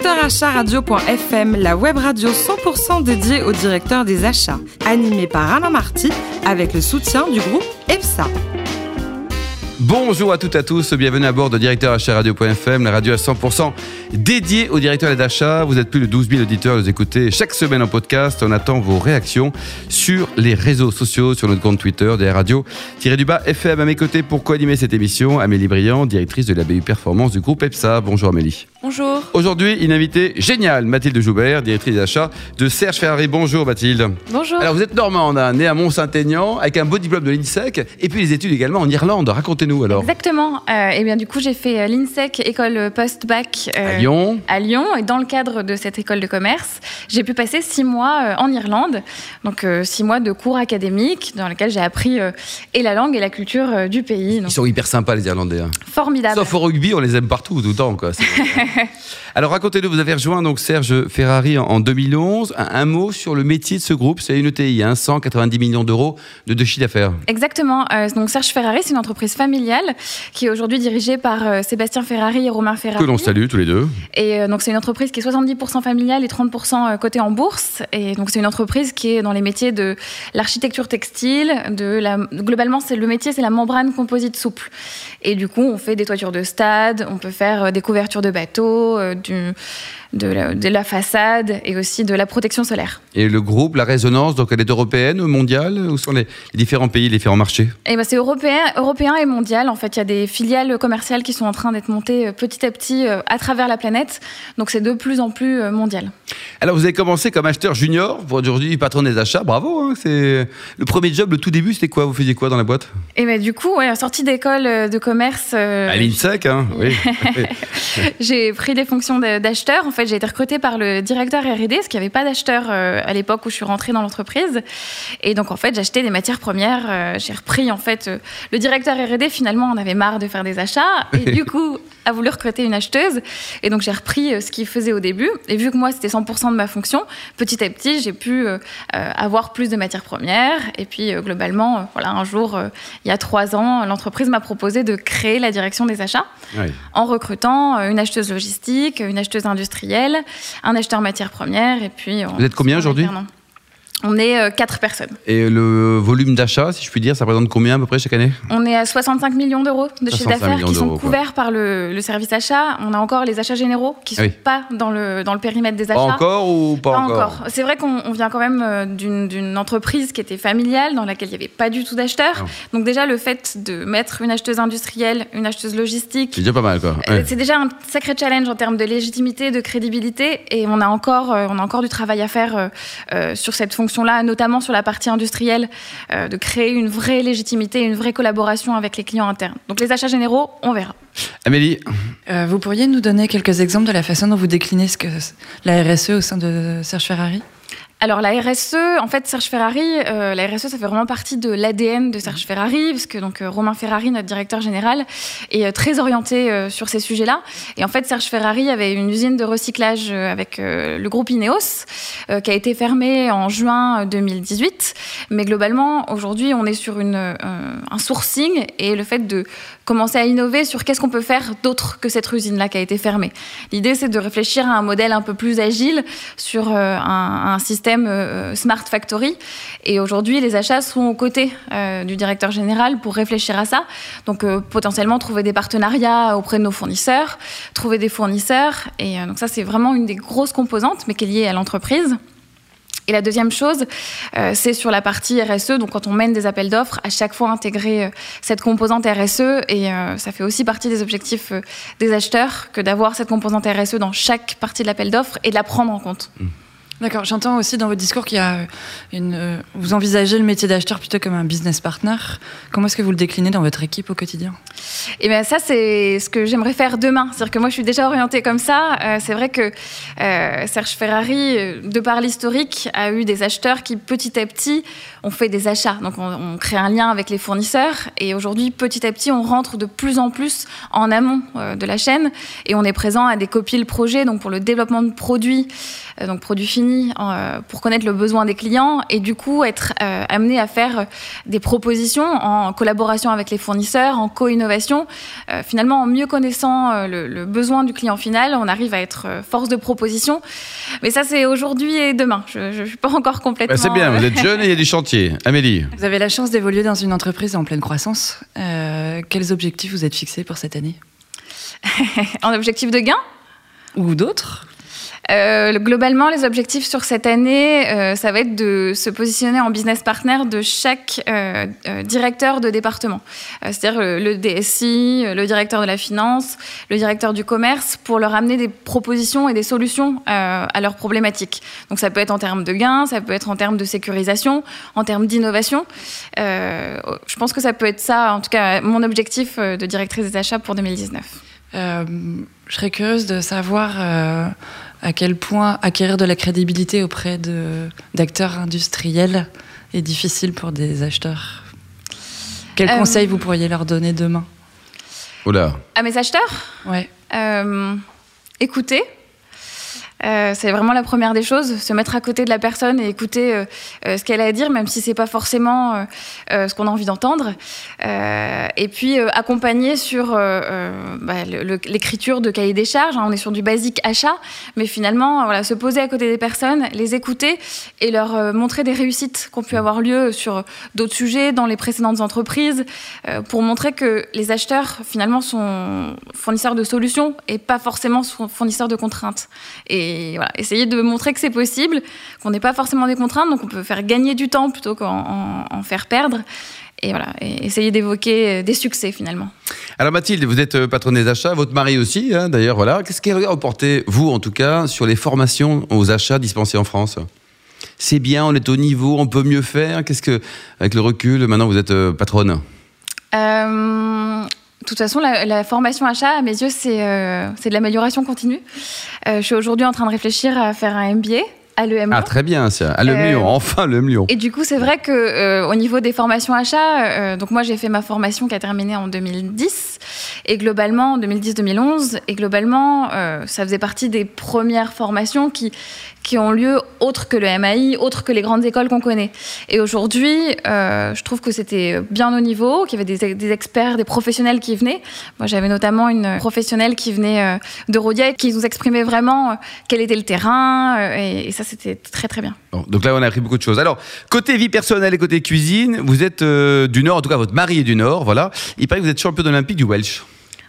Directeur Achat Radio.fm, la web radio 100% dédiée aux directeurs des achats, animée par Alain Marty avec le soutien du groupe EPSA. Bonjour à toutes et à tous, bienvenue à bord de Directeur Achat Radio.fm, la radio à 100% dédiée aux directeurs d'achat. Vous êtes plus de 12 000 auditeurs, vous écoutez chaque semaine en podcast. On attend vos réactions sur les réseaux sociaux, sur notre compte Twitter, des radios du bas FM. À mes côtés pour co-animer cette émission, Amélie Briand, directrice de la BU Performance du groupe EPSA. Bonjour Amélie. Bonjour. Aujourd'hui, une invitée géniale, Mathilde Joubert, directrice d'achat de Serge Ferrari. Bonjour Mathilde. Bonjour. Alors vous êtes normande, hein, née à Mont-Saint-Aignan, avec un beau diplôme de l'INSEC, et puis les études également en Irlande. Racontez-nous alors. Exactement. Euh, et bien du coup, j'ai fait euh, l'INSEC, école post-bac. Euh, à Lyon. À Lyon. Et dans le cadre de cette école de commerce, j'ai pu passer six mois en Irlande. Donc six mois de cours académiques dans lesquels j'ai appris et la langue et la culture du pays. Ils sont hyper sympas les Irlandais. Hein. Formidable. Sauf au rugby, on les aime partout, tout le temps. Quoi. Alors racontez-nous, vous avez rejoint donc Serge Ferrari en 2011. Un, mot sur le métier de ce groupe, c'est une ETI, hein, 190 millions d'euros de, de chiffre d'affaires. Exactement. Euh, donc Serge Ferrari, c'est une entreprise familiale qui est aujourd'hui dirigée par euh, Sébastien Ferrari et Romain Ferrari. Que l'on salue tous les deux. Et euh, donc c'est une entreprise qui est 70% familiale et 30% cotée en bourse. Et donc c'est une entreprise qui est dans les métiers de l'architecture textile, de la globalement c'est le métier c'est la membrane composite souple. Et du coup on fait des toitures de stade, on peut faire des couvertures de bateaux du, de, la, de, la, façade et aussi de la protection solaire. Et le groupe, la résonance, donc elle est européenne, mondiale Où sont les, différents pays, les différents marchés? Eh ben C'est européen, européen et mondial. En fait, il y a des filiales commerciales qui sont en train d'être montées euh, petit à petit euh, à travers la planète. Donc c'est de plus en plus euh, mondial. Alors vous avez commencé comme acheteur junior, aujourd'hui patron des achats, bravo. Hein, c'est le premier job, le tout début, c'était quoi? Vous faisiez quoi dans la boîte? Et eh ben, du coup, ouais, sortie d'école de commerce. à l'INSEC, hein, oui. J'ai pris les fonctions d'acheteur. En fait, j'ai été recrutée par le directeur R&D, parce qu'il n'y avait pas d'acheteur euh, à l'époque où je suis rentrée dans l'entreprise. Et donc, en fait, j'achetais des matières premières. Euh, j'ai repris, en fait, euh, le directeur R&D, finalement, on avait marre de faire des achats. Et du coup, a voulu recruter une acheteuse. Et donc, j'ai repris ce qu'il faisait au début. Et vu que moi, c'était 100% de ma fonction, petit à petit, j'ai pu avoir plus de matières premières. Et puis, globalement, voilà, un jour, il y a trois ans, l'entreprise m'a proposé de créer la direction des achats en recrutant une acheteuse logistique, une acheteuse industrielle, un acheteur matières premières. Et puis, Vous êtes combien aujourd'hui on est euh, quatre personnes. Et le volume d'achat, si je puis dire, ça représente combien à peu près chaque année? On est à 65 millions d'euros de chiffre d'affaires qui sont couverts par le, service achat. On a encore les achats généraux qui ne sont pas dans le, dans le périmètre des achats. Pas encore ou pas, encore, C'est vrai qu'on vient quand même euh, d'une entreprise qui était familiale, dans laquelle il n'y avait pas du tout d'acheteurs. Donc déjà, le fait de mettre une acheteuse industrielle, une acheteuse logistique... C'est déjà pas mal, quoi. Euh, c'est déjà un sacré challenge en termes de légitimité, de crédibilité. Et on a encore, on a encore du travail à faire sur cette fonction là notamment sur la partie industrielle, euh, de créer une vraie légitimité, une vraie collaboration avec les clients internes. Donc les achats généraux, on verra. Amélie euh, Vous pourriez nous donner quelques exemples de la façon dont vous déclinez ce que la RSE au sein de Serge Ferrari? Alors la RSE, en fait, Serge Ferrari, euh, la RSE, ça fait vraiment partie de l'ADN de Serge Ferrari, parce que donc euh, Romain Ferrari, notre directeur général, est euh, très orienté sur ces sujets-là. Et en fait, Serge Ferrari avait une usine de recyclage avec le groupe Ineos, qui a été fermée en juin 2018. Mais globalement, aujourd'hui, on est sur une, un sourcing et le fait de commencer à innover sur qu'est-ce qu'on peut faire d'autre que cette usine-là qui a été fermée. L'idée, c'est de réfléchir à un modèle un peu plus agile sur un, un système euh, Smart Factory. Et aujourd'hui, les achats sont aux côtés euh, du directeur général pour réfléchir à ça. Donc, euh, potentiellement, trouver des partenariats auprès de nos fournisseurs, trouver des fournisseurs. Et donc, ça, c'est vraiment une des grosses composantes, mais qui est liée à l'entreprise. Et la deuxième chose, c'est sur la partie RSE. Donc, quand on mène des appels d'offres, à chaque fois intégrer cette composante RSE. Et ça fait aussi partie des objectifs des acheteurs que d'avoir cette composante RSE dans chaque partie de l'appel d'offres et de la prendre en compte. Mmh. D'accord, j'entends aussi dans votre discours qu'il y a une. Euh, vous envisagez le métier d'acheteur plutôt comme un business partner. Comment est-ce que vous le déclinez dans votre équipe au quotidien? Eh bien, ça, c'est ce que j'aimerais faire demain. C'est-à-dire que moi, je suis déjà orientée comme ça. Euh, c'est vrai que euh, Serge Ferrari, de par l'historique, a eu des acheteurs qui, petit à petit, ont fait des achats. Donc, on, crée un lien avec les fournisseurs. Et aujourd'hui, petit à petit, on rentre de plus en plus en amont de la chaîne. Et on est présent à des copies le projet, donc pour le développement de produits, donc produits finis euh, pour connaître le besoin des clients et du coup être euh, amené à faire des propositions en collaboration avec les fournisseurs, en co-innovation. Euh, finalement, en mieux connaissant euh, le, le besoin du client final, on arrive à être euh, force de proposition. Mais ça, c'est aujourd'hui et demain. Je ne suis pas encore complètement. Bah, c'est bien, euh, vous êtes jeune et il y a du chantier. Amélie Vous avez la chance d'évoluer dans une entreprise en pleine croissance. Euh, quels objectifs vous êtes fixés pour cette année? En objectif de gain? Ou d'autres? Euh, globalement, les objectifs sur cette année, euh, ça va être de se positionner en business partner de chaque euh, directeur de département. C'est-à-dire le, DSI, le directeur de la finance, le directeur du commerce, pour leur amener des propositions et des solutions à leurs problématiques. Donc ça peut être en termes de gains, ça peut être en termes de sécurisation, en termes d'innovation. Je pense que ça peut être ça, en tout cas, mon objectif de directrice des achats pour 2019. Euh, Je serais curieuse de savoir à quel point acquérir de la crédibilité auprès de- d'acteurs industriels est difficile pour des acheteurs. Quels Euh, conseils vous pourriez leur donner demain? Là À mes acheteurs? Ouais. Euh, écouter. Euh, c'est vraiment la première des choses, se mettre à côté de la personne et écouter euh, euh, ce qu'elle a à dire, même si c'est pas forcément euh, ce qu'on a envie d'entendre. Et puis accompagner sur bah, l'écriture de cahier des charges. hein. on est sur du basique achat, mais finalement, voilà, se poser à côté des personnes, les écouter et leur montrer des réussites qui ont pu avoir lieu sur d'autres sujets dans les précédentes entreprises, pour montrer que les acheteurs finalement sont fournisseurs de solutions et pas forcément fournisseurs de contraintes. Voilà, essayer de montrer que c'est possible, qu'on n'est pas forcément des contraintes, donc on peut faire gagner du temps plutôt qu'en en- en faire perdre. Et voilà, et essayer d'évoquer euh, des succès finalement. Alors Mathilde, vous êtes euh, patronne des achats, votre mari aussi, hein, d'ailleurs, voilà. Qu'est-ce qu'elle a reporté, vous en tout cas, sur les formations aux achats dispensées en France? C'est bien, on est au niveau, on peut mieux faire. Qu'est-ce que, avec le recul, maintenant vous êtes euh, patronne? Euh, de toute façon, la, la formation achat, à mes yeux, c'est euh, de l'amélioration continue. Euh, je suis aujourd'hui en train de réfléchir à faire un MBA à l'EME. Ah très bien, ça. Ah, le Euh, enfin le Lyon. Et du coup, c'est vrai que euh, au niveau des formations achats, donc moi j'ai fait ma formation qui a terminé en 2010 et globalement en 2010-2011 et globalement ça faisait partie des premières formations qui qui ont lieu autre que le MAI, autre que les grandes écoles qu'on connaît. Et aujourd'hui, euh, je trouve que c'était bien au niveau, qu'il y avait des, des experts, des professionnels qui venaient. Moi, j'avais notamment une professionnelle qui venait euh, de Rodier, qui nous exprimait vraiment euh, quel était le terrain, et, et ça, c'était très très bien. Bon, donc là, on a appris beaucoup de choses. Alors, côté vie personnelle et côté cuisine, vous êtes du Nord, en tout cas, votre mari est du Nord, voilà. Il paraît que vous êtes champion olympique du Welsh.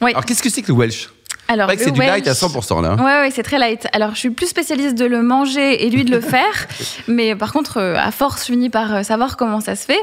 Oui. Alors, qu'est-ce que c'est que le Welsh? Alors, c'est du light à Welsh- 100% là. hein. Ouais, ouais, c'est très light. Alors, je suis plus spécialiste de le manger et lui de le faire, mais par contre, euh, à force, je finis par euh, savoir comment ça se fait.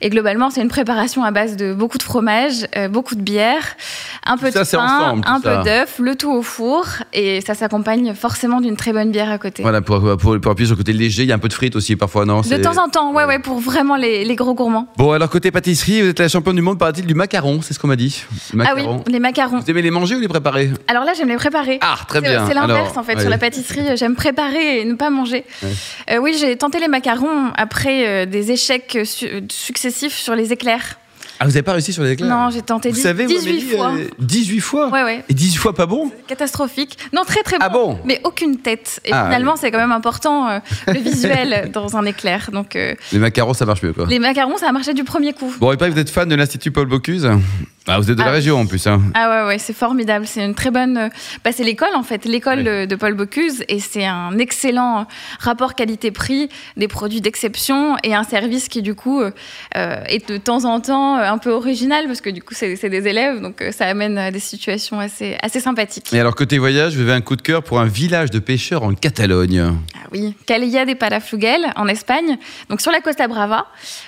Et globalement, c'est une préparation à base de beaucoup de fromage, euh, beaucoup de bière, un peu ça, de pain, ensemble, un ça. peu d'œuf, le tout au four, et ça s'accompagne forcément d'une très bonne bière à côté. Voilà, pour, pour, pour appuyer sur le côté léger, il y a un peu de frites aussi parfois, non? De temps en temps, ouais, ouais, pour vraiment les, les gros gourmands. Bon, alors côté pâtisserie, vous êtes la championne du monde, paraît-il, du macaron, c'est ce qu'on m'a dit. Ah oui, les macarons. Vous aimez les manger ou les préparer? Alors là, j'aime les préparer. Ah, très bien. C'est l'inverse en fait. ouais. Sur la pâtisserie, j'aime préparer et ne pas manger. Ouais. Euh, oui, j'ai tenté les macarons après euh, des échecs su- successifs sur les éclairs. Ah, vous n'avez pas réussi sur les éclairs? Non, j'ai tenté Vous 10 savez, vous, 18 Amélie, fois. euh, 18 fois? Ouais, ouais. Et 18 fois pas bon? Catastrophique. Non, très très bon. Ah bon Mais aucune tête. Et Ah, finalement, c'est quand même important euh, le visuel dans un éclair. Donc, euh, Les macarons, ça marche mieux, quoi. les macarons, ça a marché du premier coup. Bon, paraît que vous êtes fan de l'Institut Paul Bocuse? Ah, vous êtes de la Ah. région en plus, hein Ah ouais, ouais, c'est formidable. C'est une très bonne. euh, Bah, c'est l'école en fait, l'école Ouais. de, de Paul Bocuse, et c'est un excellent rapport qualité-prix, des produits d'exception et un service qui du coup euh, euh, est de temps en temps euh, un peu original parce que du coup c'est des élèves, donc euh, ça amène à des situations assez assez sympathiques. Et alors, côté voyage, vous avez un coup de cœur pour un village de pêcheurs en Catalogne. Ah oui, Calilla des Palafluguel en Espagne, donc sur la Costa Brava,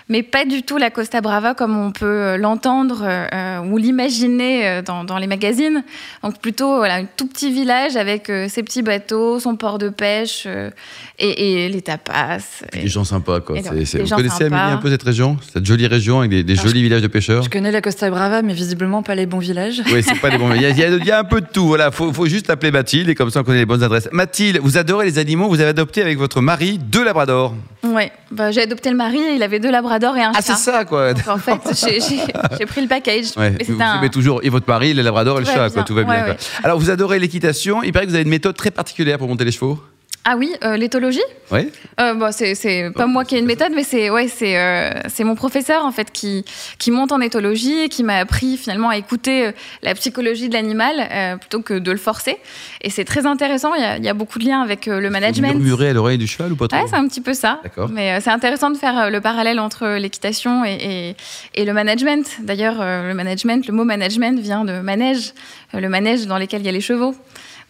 mais pas du tout la Costa Brava comme on peut euh, l'entendre euh, ou l'imaginer euh, dans, dans les magazines. Donc plutôt voilà, un tout petit village avec euh, ses petits bateaux, son port de pêche euh, et, et les tapas. Puis Et- des gens sympas, quoi. Donc, c'est- des Vous gens connaissez, sympas. Amélie, un peu cette région Cette jolie région avec des, des Alors, jolis villages de pêcheurs Je connais la Costa Brava, mais visiblement pas les bons villages. Oui, c'est pas des bons. Il y, a, il y a- il y a un peu de tout. Voilà, faut, faut juste appeler Mathilde et comme ça on connaît les bonnes adresses. Mathilde, vous adorez les animaux. Vous avez adopté avec votre mari deux labradors. Ouais, bah, j'ai adopté le mari, il avait deux labradors et un Ah, c'est chat. ça, quoi. Donc, en fait, j'ai- pris le package. Ouais, Mais vous un- toujours et votre mari, les labradors et le Tout chat, quoi. Tout va bien. Quoi. Alors, vous adorez l'équitation. Il paraît que vous avez une méthode très particulière pour monter les chevaux. Ah oui, euh, l'éthologie Oui. Euh, bon, c'est c'est pas moi qui ai une méthode, mais c'est ouais, c'est euh, mon professeur en fait qui qui monte en éthologie et qui m'a appris finalement à écouter la psychologie de l'animal plutôt que de le forcer. Et c'est très intéressant. Il y a, il y a beaucoup de liens avec le management. Murmurer à l'oreille du cheval ou pas trop Ouais, c'est un petit peu ça. D'accord. Mais c'est intéressant de faire le parallèle entre l'équitation et, et, et le management. D'ailleurs, le management, le mot management vient de manège, le manège dans lequel il y a les chevaux.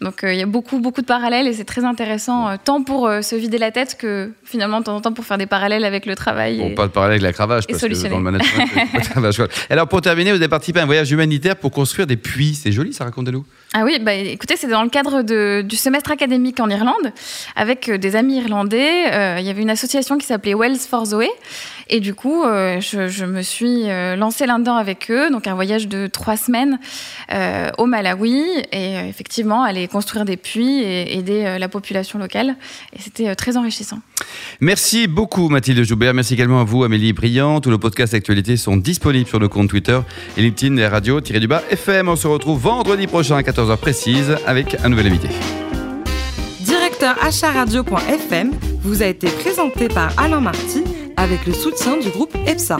Donc euh, il y a beaucoup, beaucoup de parallèles et c'est très intéressant, euh, tant pour euh, se vider la tête que finalement de temps en temps pour faire des parallèles avec le travail. On et- parle de parler avec la cravache parce que dans le management. pas. Alors pour terminer, vous avez participé à un voyage humanitaire pour construire des puits. C'est joli, ça racontez-nous. Ah oui, bah, écoutez, c'est dans le cadre de- du semestre académique en Irlande, avec euh, des amis irlandais. Euh, Il y avait une association qui s'appelait Wells for Zoé. Et du coup, euh, je, me suis lancée là-dedans avec eux. Donc un voyage de trois semaines au Malawi. Et effectivement, aller construire des puits et aider la population locale. Et c'était très enrichissant. Merci beaucoup Mathilde Joubert. Merci également à vous Amélie Briand. Tous nos podcasts d'actualité sont disponibles sur nos comptes Twitter et LinkedIn radio-du-bas FM. On se retrouve vendredi prochain à 14h précise avec un nouvel invité. Directeur acharadio.fm vous a été présenté par Alain Marty avec le soutien du groupe EPSA.